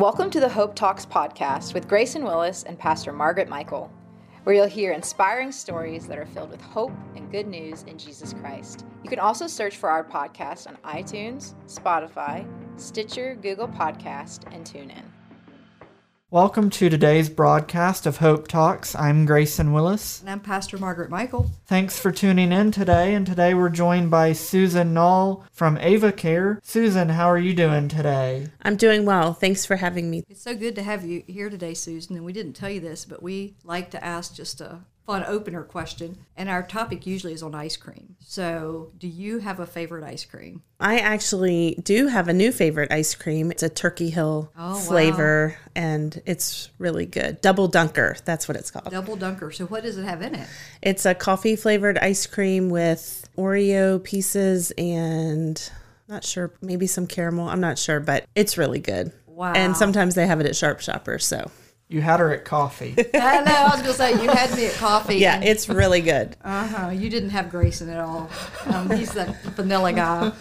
Welcome to the Hope Talks podcast with Grayson Willis and Pastor Margaret Michael, where you'll hear inspiring stories that are filled with hope and good news in Jesus Christ. You can also search for our podcast on iTunes, Spotify, Stitcher, Google Podcast, and TuneIn. Welcome to today's broadcast of Hope Talks. I'm Grayson Willis. And I'm Pastor Margaret Michael. Thanks for tuning in today. And today we're joined by Susan Knoll from Ava Care. Susan, how are you doing today? I'm doing well. Thanks for having me. It's so good to have you here today, Susan. And we didn't tell you this, but we like to ask just a fun opener question. And our topic usually is on ice cream. So, do you have a favorite ice cream? I actually do have a new favorite ice cream. It's a Turkey Hill Oh, wow. flavor, and it's really good. Double Dunker, that's what it's called. Double Dunker. So, what does it have in it? It's a coffee flavored ice cream with Oreo pieces and not sure, maybe some caramel. I'm not sure, but it's really good. Wow. And sometimes they have it at Sharp Shopper. So, You had her at coffee. I know. I was going to say, you had me at coffee. yeah, it's really good. Uh huh. You didn't have Grayson at all. Um, he's the vanilla guy,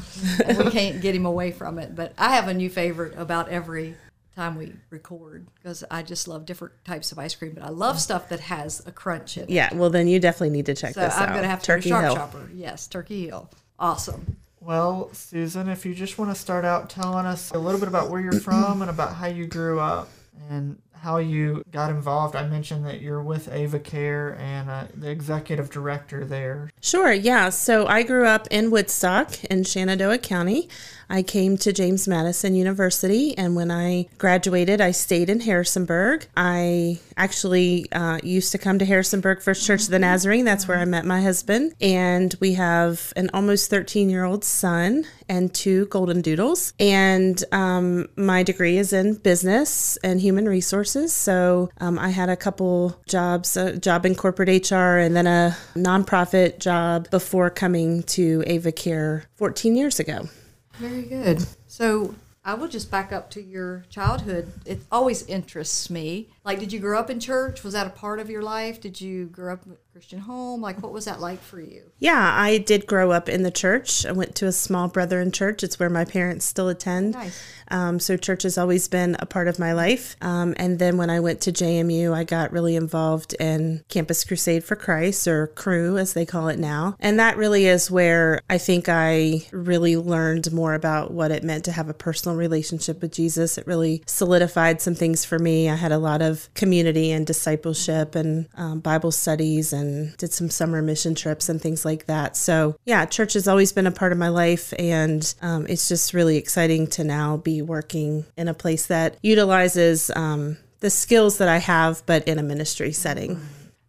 and we can't get him away from it. But I have a new favorite about every time we record because I just love different types of ice cream. But I love stuff that has a crunch in it. Yeah, well, then you definitely need to check So this I'm out. going to have to Turkey go to Sharp Hill. Shopper. Yes, Turkey Hill. Awesome. well, Susan, if you just want to start out telling us a little bit about where you're from and about how you grew up and how you got involved. I mentioned that you're with Ava Care and uh, the executive director there. Sure, yeah. So I grew up in Woodstock in Shenandoah County. I came to James Madison University, and when I graduated, I stayed in Harrisonburg. I actually uh, used to come to Harrisonburg First Church of the Nazarene. That's where I met my husband. And we have an almost 13 year old son and two golden doodles. And um, my degree is in business and human resources. So um, I had a couple jobs, a job in corporate HR and then a nonprofit job before coming to Ava Care 14 years ago. Very good. So I will just back up to your childhood. It always interests me. Like, did you grow up in church? Was that a part of your life? Did you grow up in a Christian home? Like, what was that like for you? Yeah, I did grow up in the church. I went to a small brethren church. It's where my parents still attend. Nice. Um, so church has always been a part of my life. Um, and then when I went to JMU, I got really involved in Campus Crusade for Christ, or Cru as they call it now. And that really is where I think I really learned more about what it meant to have a personal relationship with Jesus. It really solidified some things for me. I had a lot of community and discipleship and um, Bible studies and did some summer mission trips and things like that. So, yeah, church has always been a part of my life. And um, it's just really exciting to now be working in a place that utilizes um, the skills that I have, but in a ministry setting.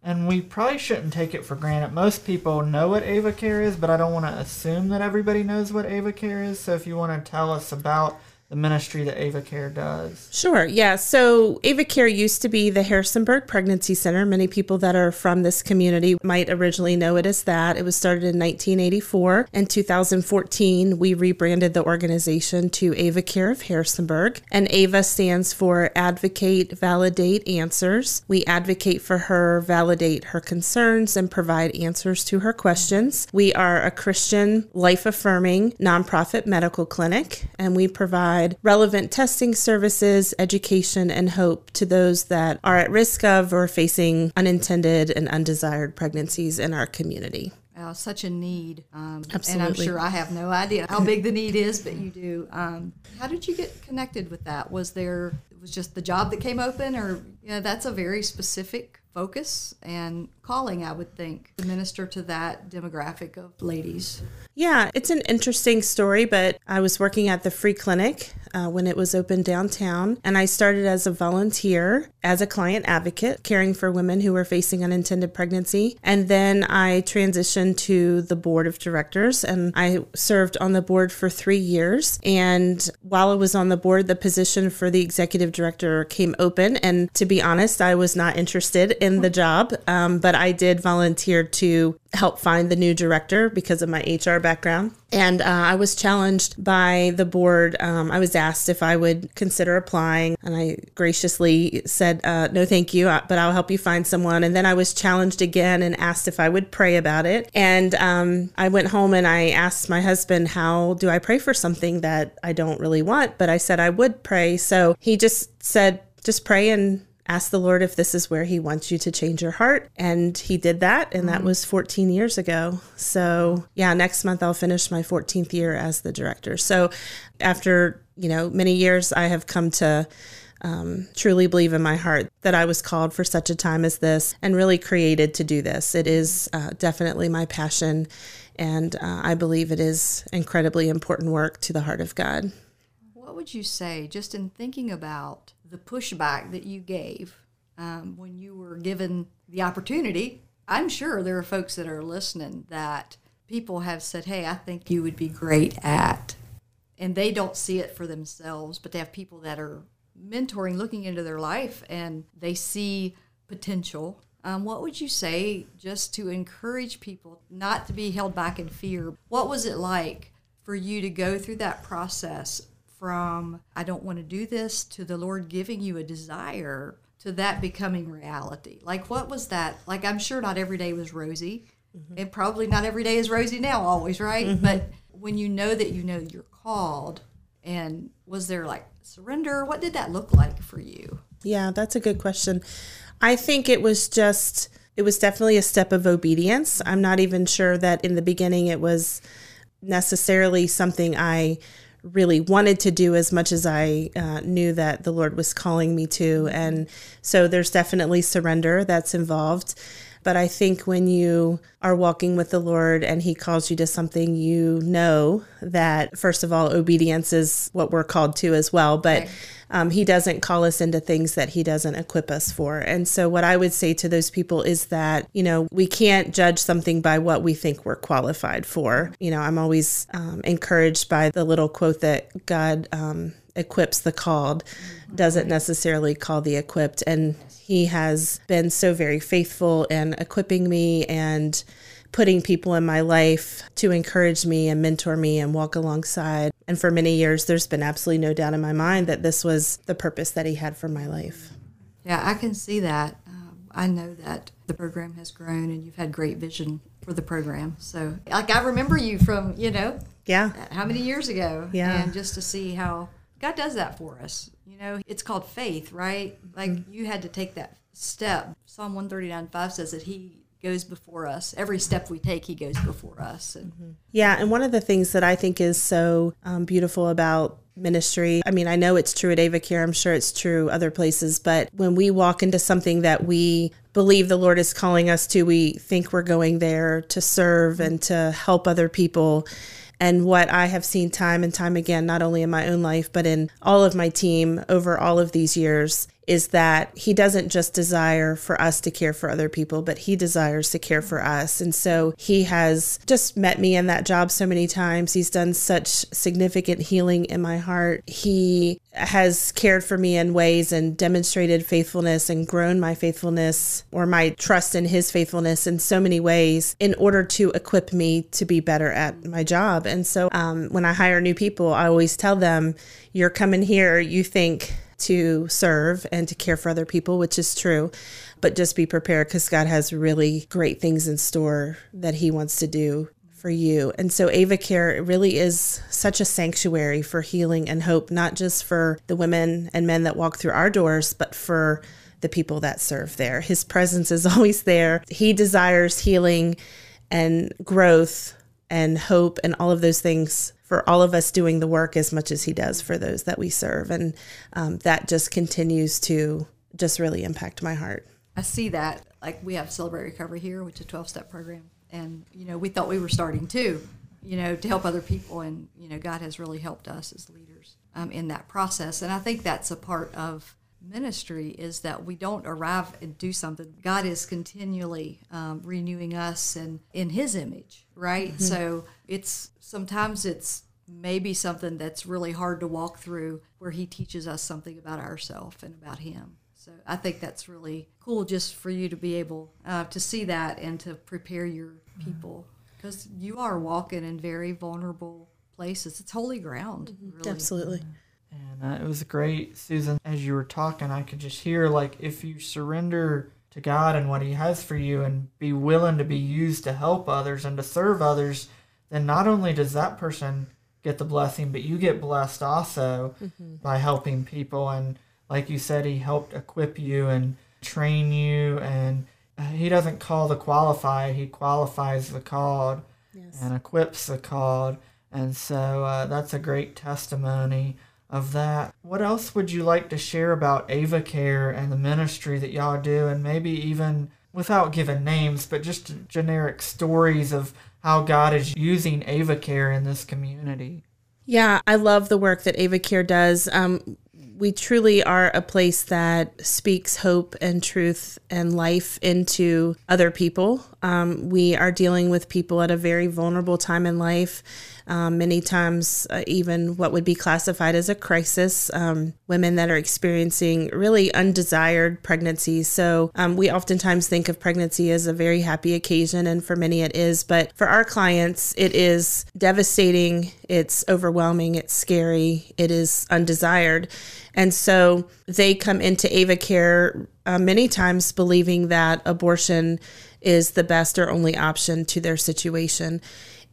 And we probably shouldn't take it for granted. Most people know what Ava Care is, but I don't want to assume that everybody knows what Ava Care is. So if you want to tell us about the ministry that Ava Care does. Sure. Yeah. So Ava Care used to be the Harrisonburg Pregnancy Center. Many people that are from this community might originally know it as that. It was started in 1984. In 2014, we rebranded the organization to Ava Care of Harrisonburg. And Ava stands for Advocate, Validate, Answers. We advocate for her, validate her concerns, and provide answers to her questions. We are a Christian, life affirming nonprofit medical clinic, and we provide relevant testing services, education, and hope to those that are at risk of or facing unintended and undesired pregnancies in our community. Uh, such a need. Um, And I'm sure I have no idea how big the need is, but you do. Um, how did you get connected with that? Was there, it was just the job that came open, or, you know, that's a very specific focus and calling, I would think, to minister to that demographic of ladies. Yeah, it's an interesting story, but I was working at the free clinic uh, when it was open downtown, and I started as a volunteer, as a client advocate, caring for women who were facing unintended pregnancy. And then I transitioned to the board of directors, and I served on the board for three years. And while I was on the board, the position for the executive director came open. And to be honest, I was not interested in the job, um, but I did volunteer to help find the new director because of my HR background. And uh, I was challenged by the board. Um, I was asked if I would consider applying, and I graciously said, uh, no, thank you, uh, but I'll help you find someone. And then I was challenged again and asked if I would pray about it. And um, I went home and I asked my husband, how do I pray for something that I don't really want? But I said I would pray. So he just said, just pray and ask the Lord if this is where He wants you to change your heart. And He did that. And that was 14 years ago. So, yeah, next month I'll finish my 14th year as the director. So, after, you know, many years, I have come to um, truly believe in my heart that I was called for such a time as this and really created to do this. It is uh, definitely my passion. And uh, I believe it is incredibly important work to the heart of God. What would you say, just in thinking about the pushback that you gave um, when you were given the opportunity. I'm sure there are folks that are listening that people have said, Hey, I think you would be great at. And they don't see it for themselves, but they have people that are mentoring, looking into their life, and they see potential. Um, what would you say just to encourage people not to be held back in fear? What was it like for you to go through that process from I don't want to do this to the Lord giving you a desire to that becoming reality. Like what was that? Like I'm sure not every day was rosy. Mm-hmm. And probably not every day is rosy now always, right? mm-hmm. But when you know that you know you're called and was there like surrender? What did that look like for you? Yeah, that's a good question. I think it was just it was definitely a step of obedience. I'm not even sure that in the beginning it was necessarily something I really wanted to do as much as I uh, knew that the Lord was calling me to. And so there's definitely surrender that's involved. But I think when you are walking with the Lord and He calls you to something, you know that, first of all, obedience is what we're called to as well. But right. um, He doesn't call us into things that He doesn't equip us for. And so, what I would say to those people is that, you know, we can't judge something by what we think we're qualified for. You know, I'm always um, encouraged by the little quote that God, um, equips the called doesn't necessarily call the equipped and he has been so very faithful in equipping me and putting people in my life to encourage me and mentor me and walk alongside. And for many years, there's been absolutely no doubt in my mind that this was the purpose that he had for my life. Yeah, I can see that. Um, I know that the program has grown and you've had great vision for the program. So, like, I remember you from, you know, yeah, how many years ago? Yeah. And just to see how God does that for us. You know, it's called faith, right? Like mm-hmm. you had to take that step. Psalm 139 5 says that He goes before us. Every step we take, He goes before us. And, mm-hmm. Yeah. And one of the things that I think is so um, beautiful about ministry. I mean, I know it's true at AvaCare. I'm sure it's true other places. But when we walk into something that we believe the Lord is calling us to, we think we're going there to serve and to help other people. And what I have seen time and time again, not only in my own life, but in all of my team over all of these years, is that he doesn't just desire for us to care for other people, but he desires to care for us. And so he has just met me in that job so many times. He's done such significant healing in my heart. He has cared for me in ways and demonstrated faithfulness and grown my faithfulness or my trust in his faithfulness in so many ways in order to equip me to be better at my job. And so um, when I hire new people, I always tell them, You're coming here, you think, to serve and to care for other people, which is true. But just be prepared because God has really great things in store that He wants to do for you. And so AvaCare really is such a sanctuary for healing and hope, not just for the women and men that walk through our doors, but for the people that serve there. His presence is always there. He desires healing and growth and hope and all of those things for all of us doing the work as much as he does for those that we serve. And um, that just continues to just really impact my heart. I see that. Like we have Celebrate Recovery here, which is a 12 step program. And, you know, we thought we were starting too, you know, to help other people. And, you know, God has really helped us as leaders um, in that process. And I think that's a part of ministry is that we don't arrive and do something. God is continually um, renewing us and in His image, right? Mm-hmm. So it's sometimes it's maybe something that's really hard to walk through where he teaches us something about ourselves and about him So I think that's really cool just for you to be able uh, to see that and to prepare your people because you are walking in very vulnerable places. It's holy ground. Really. Absolutely. And uh, it was great, Susan. As you were talking, I could just hear like if you surrender to God and what He has for you and be willing to be used to help others and to serve others, then not only does that person get the blessing, but you get blessed also by helping people. And like you said, He helped equip you and train you. And He doesn't call the qualified, He qualifies the called Yes. and equips the called. And so uh, that's a great testimony of that. What else would you like to share about Ava Care and the ministry that y'all do, and maybe even without giving names, but just generic stories of how God is using Ava Care in this community? Yeah, I love the work that Ava Care does. Um, we truly are a place that speaks hope and truth and life into other people. Um, we are dealing with people at a very vulnerable time in life. Um, many times, uh, even what would be classified as a crisis, um, women that are experiencing really undesired pregnancies. So, um, we oftentimes think of pregnancy as a very happy occasion, and for many it is. But for our clients, it is devastating, it's overwhelming, it's scary, it is undesired. And so they come into Ava Care uh, many times believing that abortion is the best or only option to their situation.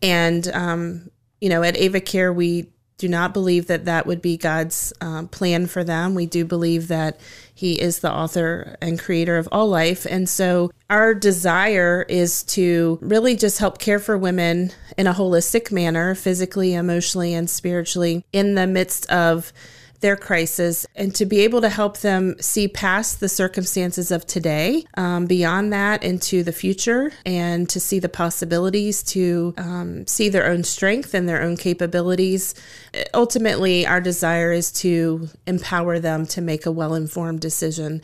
And, um, you know, at Ava Care, we do not believe that that would be God's um, plan for them. We do believe that He is the author and creator of all life. And so our desire is to really just help care for women in a holistic manner, physically, emotionally, and spiritually, in the midst of their crisis and to be able to help them see past the circumstances of today, um, beyond that into the future, and to see the possibilities, to um, see their own strength and their own capabilities. Ultimately, our desire is to empower them to make a well informed decision.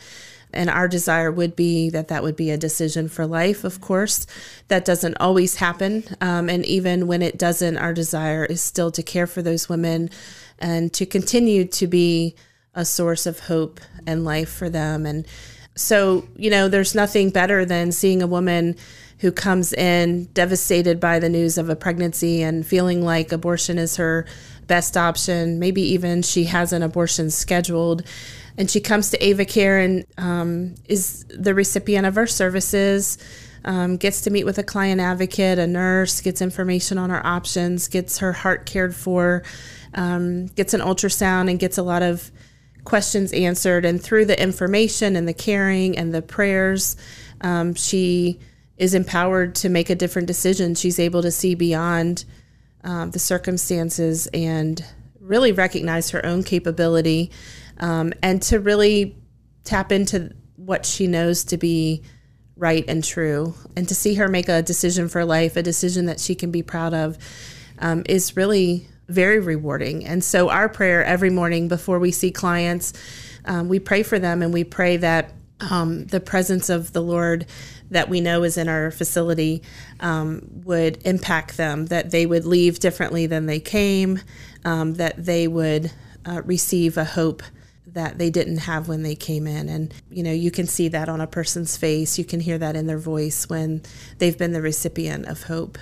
And our desire would be that that would be a decision for life, of course. That doesn't always happen. Um, and even when it doesn't, our desire is still to care for those women and to continue to be a source of hope and life for them. And so, you know, there's nothing better than seeing a woman who comes in devastated by the news of a pregnancy and feeling like abortion is her best option. Maybe even she has an abortion scheduled. And she comes to Ava Care and um, is the recipient of our services. Um, gets to meet with a client advocate, a nurse, gets information on her options, gets her heart cared for, um, gets an ultrasound, and gets a lot of questions answered. And through the information and the caring and the prayers, um, she is empowered to make a different decision. She's able to see beyond um, the circumstances and really recognize her own capability um, and to really tap into what she knows to be right and true. And to see her make a decision for life, a decision that she can be proud of, um, is really very rewarding. And so, our prayer every morning before we see clients, um, we pray for them and we pray that um, the presence of the Lord that we know is in our facility um, would impact them, that they would leave differently than they came, um, that they would uh, receive a hope that they didn't have when they came in. And, you know, you can see that on a person's face, you can hear that in their voice when they've been the recipient of hope.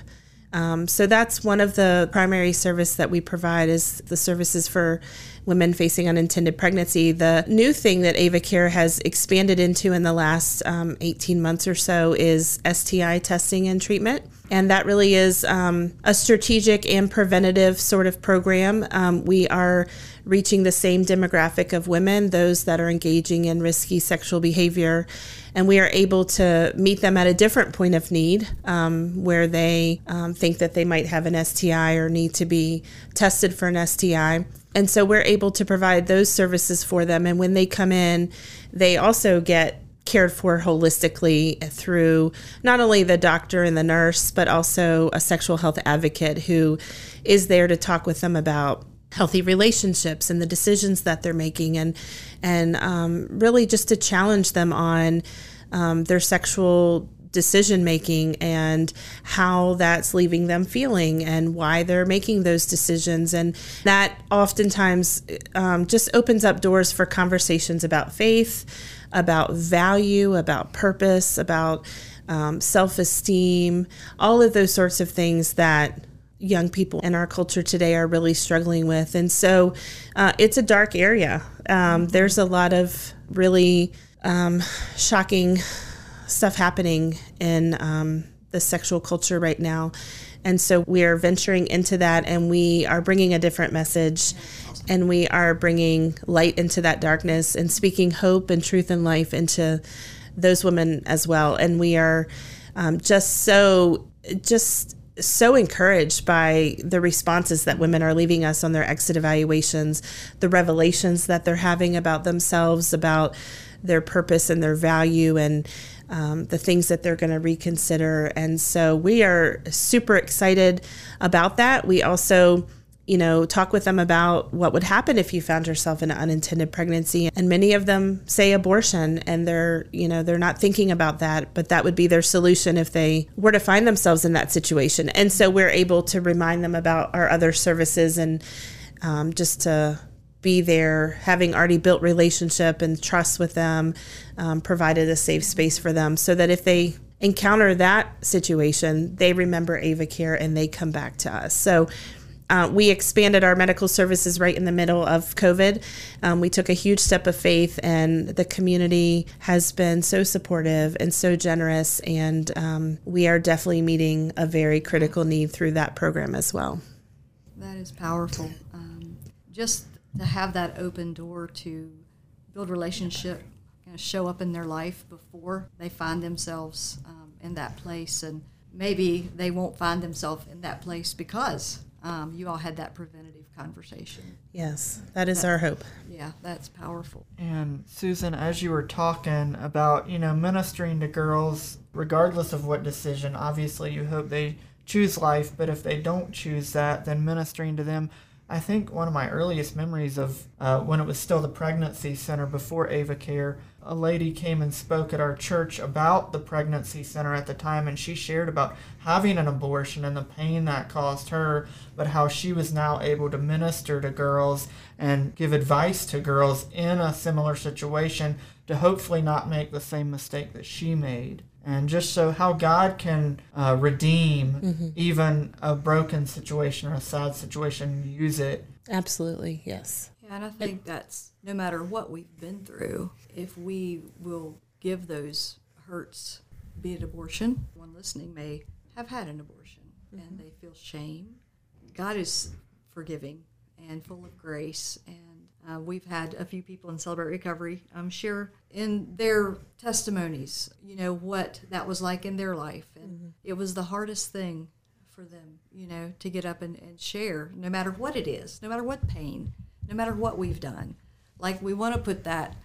Um, so that's one of the primary service that we provide is the services for women facing unintended pregnancy. The new thing that Ava Care has expanded into in the last um, 18 months or so is STI testing and treatment. And that really is um, a strategic and preventative sort of program. Um, we are reaching the same demographic of women, those that are engaging in risky sexual behavior. And we are able to meet them at a different point of need um, where they um, think that they might have an STI or need to be tested for an STI. And so we're able to provide those services for them. And when they come in, they also get cared for holistically through not only the doctor and the nurse, but also a sexual health advocate who is there to talk with them about healthy relationships and the decisions that they're making, and and um, really just to challenge them on um, their sexual decision making and how that's leaving them feeling and why they're making those decisions. And that oftentimes um, just opens up doors for conversations about faith, about value, about purpose, about um, self esteem, all of those sorts of things that young people in our culture today are really struggling with. And so uh, it's a dark area. Um, there's a lot of really um, shocking stuff happening in um, the sexual culture right now. And so we are venturing into that and we are bringing a different message and we are bringing light into that darkness and speaking hope and truth and life into those women as well. And we are um, just so, just so encouraged by the responses that women are leaving us on their exit evaluations, the revelations that they're having about themselves, about their purpose and their value, and um, the things that they're going to reconsider. And so we are super excited about that. We also you know, talk with them about what would happen if you found yourself in an unintended pregnancy. And many of them say abortion and they're, you know, they're not thinking about that, but that would be their solution if they were to find themselves in that situation. And so we're able to remind them about our other services and um, just to be there, having already built relationship and trust with them, um, provided a safe space for them so that if they encounter that situation, they remember AvaCare and they come back to us. So uh, we expanded our medical services right in the middle of COVID. Um, we took a huge step of faith, and the community has been so supportive and so generous. And um, we are definitely meeting a very critical need through that program as well. That is powerful. Um, just to have that open door to build relationship, kind of show up in their life before they find themselves um, in that place, and maybe they won't find themselves in that place because um, you all had that preventative conversation. Yes, that is that, our hope. Yeah, that's powerful. And Susan, as you were talking about, you know, ministering to girls, regardless of what decision, obviously you hope they choose life, but if they don't choose that, then ministering to them. I think one of my earliest memories of uh, when it was still the pregnancy center before AvaCare a lady came and spoke at our church about the pregnancy center at the time and she shared about having an abortion and the pain that caused her but how she was now able to minister to girls and give advice to girls in a similar situation to hopefully not make the same mistake that she made and just so how god can uh, redeem mm-hmm. even a broken situation or a sad situation use it absolutely yes yeah and i think that's no matter what we've been through, if we will give those hurts, be it abortion, one listening may have had an abortion mm-hmm. and they feel shame. God is forgiving and full of grace. And uh, we've had a few people in Celebrate Recovery um, share in their testimonies, you know, what that was like in their life. And mm-hmm. it was the hardest thing for them, you know, to get up and, and share, no matter what it is, no matter what pain, no matter what we've done like we want to put that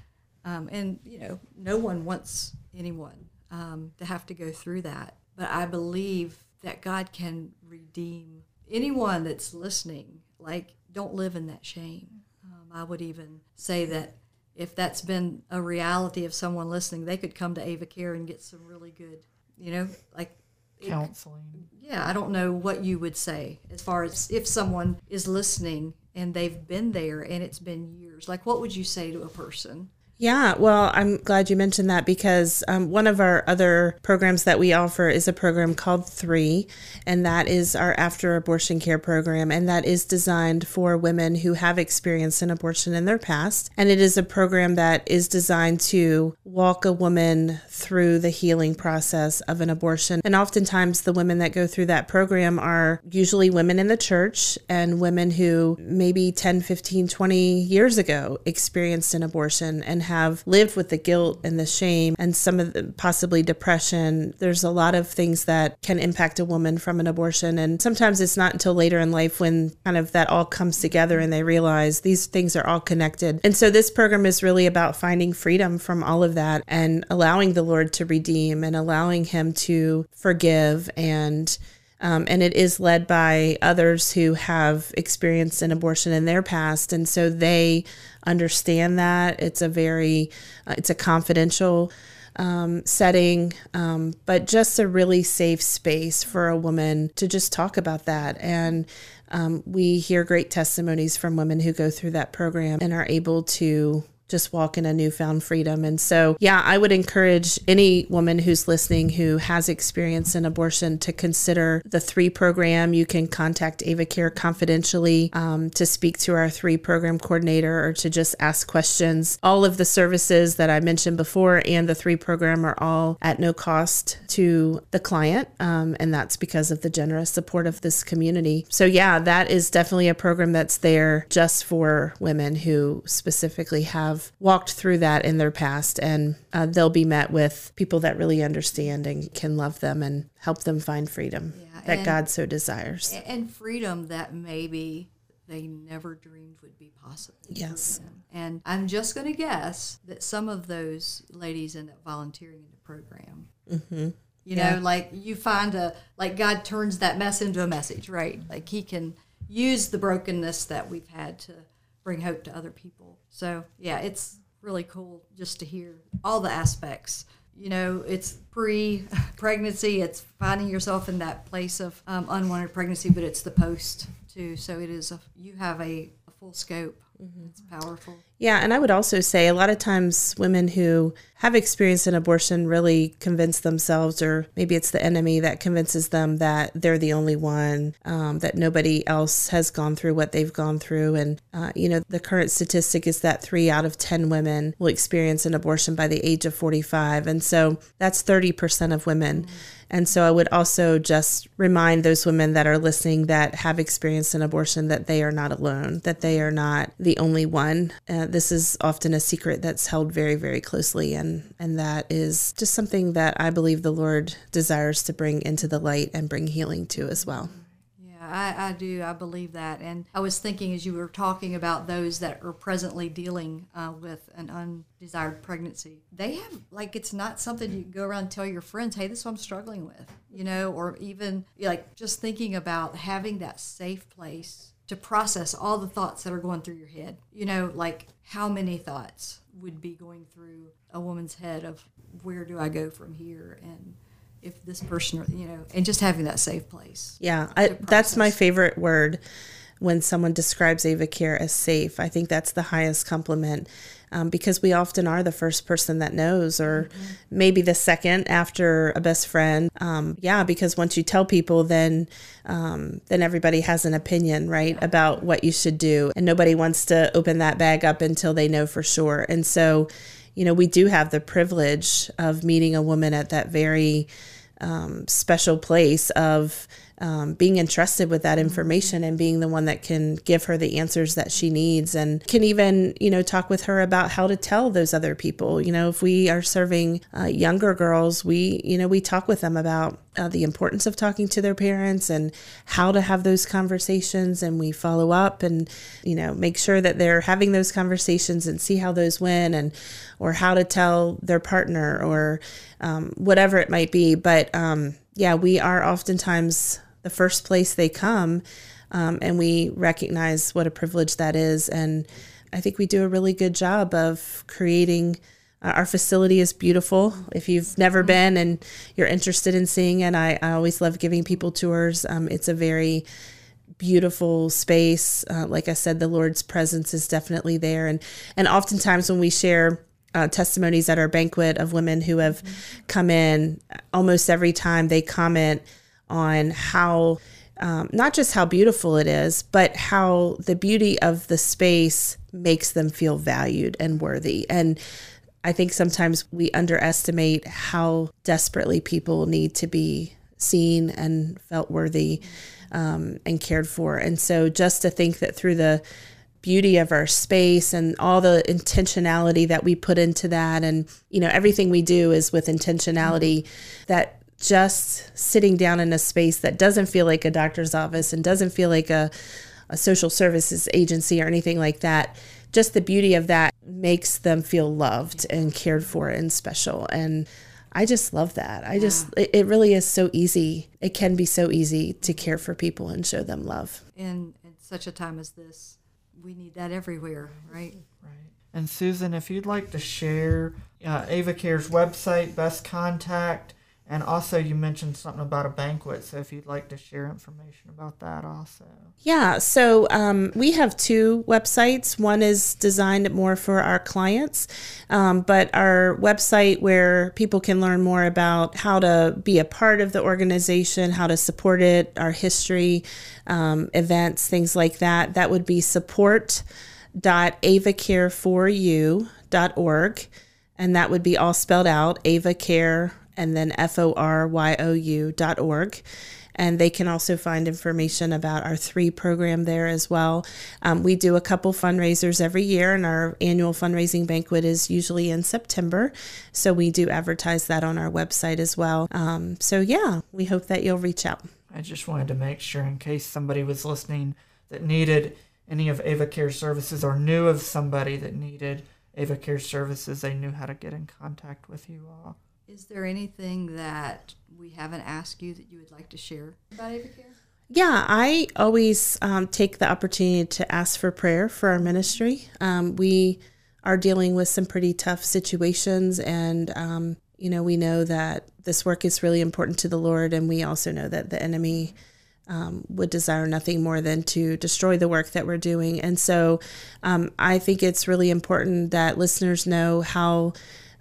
um, and you know no one wants anyone um, to have to go through that but i believe that god can redeem anyone that's listening like don't live in that shame um, i would even say that if that's been a reality of someone listening they could come to Ava Care and get some really good you know like counseling. Yeah i don't know what you would say as far as if someone is listening and they've been there and it's been years. Like what would you say to a person yeah, well, I'm glad you mentioned that because um, one of our other programs that we offer is a program called Three, and that is our after abortion care program, and that is designed for women who have experienced an abortion in their past. And it is a program that is designed to walk a woman through the healing process of an abortion. And oftentimes, the women that go through that program are usually women in the church and women who maybe 10, 15, 20 years ago experienced an abortion and have lived with the guilt and the shame and some of the possibly depression. There's a lot of things that can impact a woman from an abortion. And sometimes it's not until later in life when kind of that all comes together and they realize these things are all connected. And so this program is really about finding freedom from all of that and allowing the Lord to redeem and allowing Him to forgive and um, and it is led by others who have experienced an abortion in their past and so they understand that it's a very uh, it's a confidential um, setting, um, but just a really safe space for a woman to just talk about that. And um, we hear great testimonies from women who go through that program and are able to just walk in a newfound freedom. And so, yeah, I would encourage any woman who's listening who has experience in abortion to consider the three program. You can contact AvaCare confidentially um, to speak to our three program coordinator or to just ask questions. All of the services that I mentioned before and the three program are all at no cost to the client. Um, and that's because of the generous support of this community. So, yeah, that is definitely a program that's there just for women who specifically have have walked through that in their past, and uh, they'll be met with people that really understand and can love them and help them find freedom yeah, that God so desires. And freedom that maybe they never dreamed would be possible. Yes. And I'm just going to guess that some of those ladies end up volunteering in the program. Mm-hmm. You yeah. know, like you find a, like God turns that mess into a message, right? Like He can use the brokenness that we've had to bring hope to other people. So yeah, it's really cool just to hear all the aspects. You know, it's pre pregnancy, it's finding yourself in that place of um, unwanted pregnancy, but it's the post too. So it is a, you have a, a full scope Mm-hmm. It's powerful. Yeah, and I would also say a lot of times women who have experienced an abortion really convince themselves, or maybe it's the enemy that convinces them that they're the only one, um, that nobody else has gone through what they've gone through. And, uh, you know, the current statistic is that three out of 10 women will experience an abortion by the age of 45. And so that's 30% of women. Mm-hmm. And so I would also just remind those women that are listening that have experienced an abortion that they are not alone, that they are not the only one. Uh, this is often a secret that's held very, very closely, and, and that is just something that I believe the Lord desires to bring into the light and bring healing to as well. Yeah, i, I do. I believe that. And I was thinking as you were talking about those that are presently dealing uh, with an undesired pregnancy, they have, like, it's not something you go around and tell your friends, hey, this is what I'm struggling with, you know, or even like just thinking about having that safe place to process all the thoughts that are going through your head. You know, like how many thoughts would be going through a woman's head of where do I go from here? And if this person, you know, and just having that safe place. Yeah, I, that's my favorite word when someone describes AvaCare as safe. I think that's the highest compliment um, because we often are the first person that knows, or mm-hmm. maybe the second after a best friend. Um, yeah, because once you tell people, then um, then everybody has an opinion, right, about what you should do, and nobody wants to open that bag up until they know for sure. And so you know, we do have the privilege of meeting a woman at that very um, special place of um, being entrusted with that information and being the one that can give her the answers that she needs and can even you know talk with her about how to tell those other people. You know if we are serving uh, younger girls we you know we talk with them about uh, the importance of talking to their parents and how to have those conversations and we follow up and you know make sure that they're having those conversations and see how those went and or how to tell their partner or um, whatever it might be. But um, yeah we are oftentimes the first place they come. Um, and we recognize what a privilege that is. And I think we do a really good job of creating. Uh, our facility is beautiful. If you've never been and you're interested in seeing it, I, I always love giving people tours. Um, it's a very beautiful space. Uh, like I said, the Lord's presence is definitely there. And, and oftentimes when we share uh, testimonies at our banquet of women who have mm-hmm. come in, almost every time they comment on how um, not just how beautiful it is, but how the beauty of the space makes them feel valued and worthy. And I think sometimes we underestimate how desperately people need to be seen and felt worthy um, and cared for. And so just to think that through the beauty of our space and all the intentionality that we put into that and you know everything we do is with intentionality that just sitting down in a space that doesn't feel like a doctor's office and doesn't feel like a, a social services agency or anything like that, just the beauty of that makes them feel loved and cared for and special. And I just love that. I yeah. just, it, it, really is so easy. It can be so easy to care for people and show them love. In, in such a time as this, we need that everywhere, right? Right. And Susan, if you'd like to share uh, Ava Care's website, best contact, and also, you mentioned something about a banquet. So, if you'd like to share information about that, also. Yeah. So, um, we have two websites. One is designed more for our clients, um, but our website where people can learn more about how to be a part of the organization, how to support it, our history, um, events, things like that, that would be support.avacareforyou.org. And that would be all spelled out, Ava Care and then F O R Y O U dot org. And they can also find information about our three program there as well. Um, we do a couple fundraisers every year, and our annual fundraising banquet is usually in September. So we do advertise that on our website as well. Um, so, yeah, we hope that you'll reach out. I just wanted to make sure, in case somebody was listening that needed any of Ava Care services or knew of somebody that needed Ava Care services, they knew how to get in contact with you all. Is there anything that we haven't asked you that you would like to share about AvaCare? Yeah, I always um, take the opportunity to ask for prayer for our ministry. Um, we are dealing with some pretty tough situations, and um, you know we know that this work is really important to the Lord, and we also know that the enemy um, would desire nothing more than to destroy the work that we're doing. And so, um, I think it's really important that listeners know how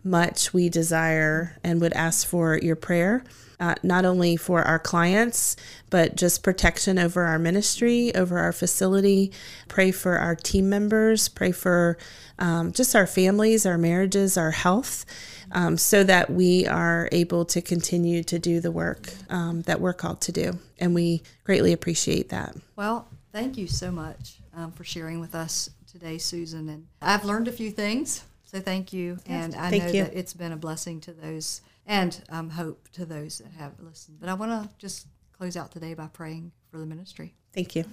much we desire and would ask for your prayer, uh, not only for our clients, but just protection over our ministry, over our facility. Pray for our team members, pray for um, just our families, our marriages, our health. Um, so that we are able to continue to do the work um, that we're called to do. And we greatly appreciate that. Well, thank you so much um, for sharing with us today, Susan. And I've learned a few things so thank you, and I thank know you. that it's been a blessing to those, and um, hope to those that have listened. But I want to just close out today by praying for the ministry. Thank you.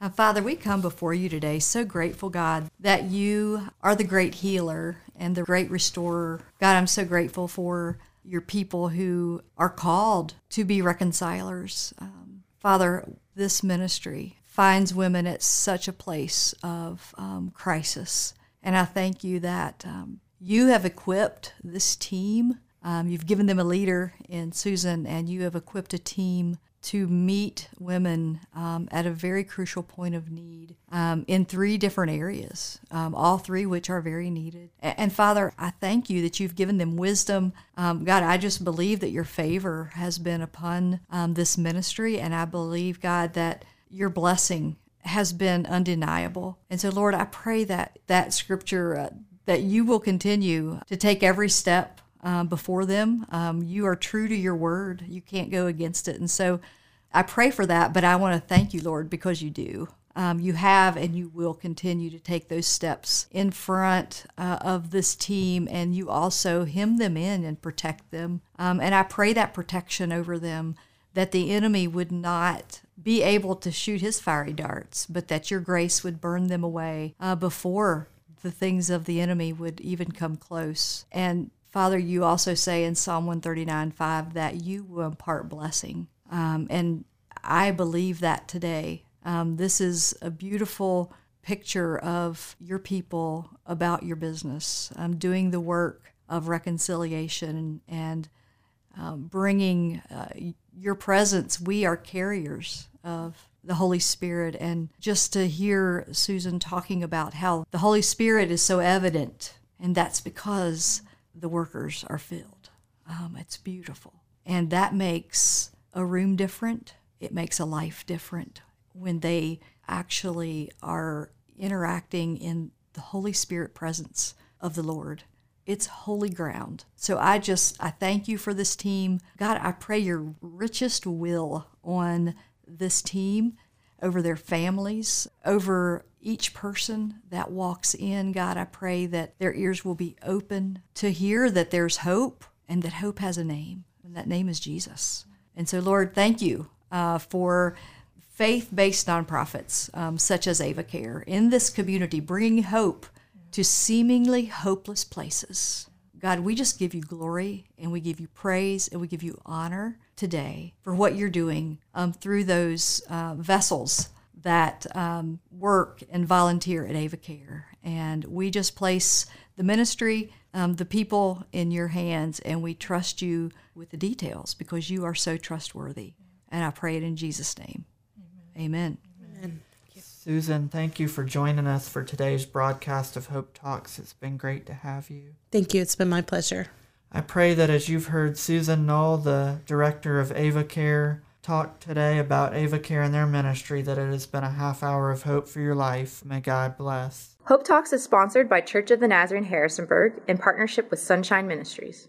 Uh, Father, we come before you today so grateful, God, that you are the great healer and the great restorer. God, I'm so grateful for your people who are called to be reconcilers. Um, Father, this ministry finds women at such a place of um, crisis and I thank you that um, you have equipped this team. Um, you've given them a leader in Susan, and you have equipped a team to meet women um, at a very crucial point of need um, in three different areas, um, all three which are very needed. And, and, Father, I thank you that you've given them wisdom. Um, God, I just believe that your favor has been upon um, this ministry, and I believe, God, that your blessing has been undeniable. And so, Lord, I pray that that scripture, uh, that you will continue to take every step um, before them. Um, you are true to your word, you can't go against it. And so, I pray for that, but I want to thank you, Lord, because you do. Um, you have and you will continue to take those steps in front uh, of this team, and you also hem them in and protect them. Um, and I pray that protection over them, that the enemy would not be able to shoot his fiery darts, but that your grace would burn them away uh, before the things of the enemy would even come close. And Father, you also say in Psalm 139 5 that you will impart blessing. Um, and I believe that today. Um, this is a beautiful picture of your people about your business, um, doing the work of reconciliation and um, bringing uh, your presence. We are carriers of the Holy Spirit. And just to hear Susan talking about how the Holy Spirit is so evident, and that's because the workers are filled. Um, it's beautiful. And that makes a room different, it makes a life different when they actually are interacting in the Holy Spirit presence of the Lord. It's holy ground. So I just I thank you for this team. God, I pray your richest will on this team, over their families, over each person that walks in. God, I pray that their ears will be open to hear that there's hope and that hope has a name, and that name is Jesus. And so, Lord, thank you uh, for faith based nonprofits um, such as AvaCare in this community, bringing hope to seemingly hopeless places. God, we just give you glory and we give you praise and we give you honor today for what you're doing um, through those uh, vessels that um, work and volunteer at AvaCare. And we just place the ministry, um, the people in your hands, and we trust you with the details because you are so trustworthy. And I pray it in Jesus' name. Amen. Amen. Susan, thank you for joining us for today's broadcast of Hope Talks. It's been great to have you. Thank you. It's been my pleasure. I pray that as you've heard Susan Knoll, the director of AvaCare, talk today about AvaCare and their ministry, that it has been a half hour of hope for your life. May God bless. Hope Talks is sponsored by Church of the Nazarene Harrisonburg in partnership with Sunshine Ministries.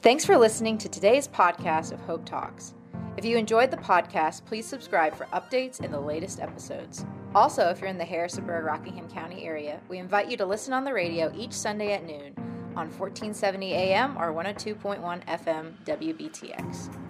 Thanks for listening to today's podcast of Hope Talks. If you enjoyed the podcast, please subscribe for updates and the latest episodes. Also, if you're in the Harrisonburg Rockingham County area, we invite you to listen on the radio each Sunday at noon on 1470 AM or 102.1 FM WBTX.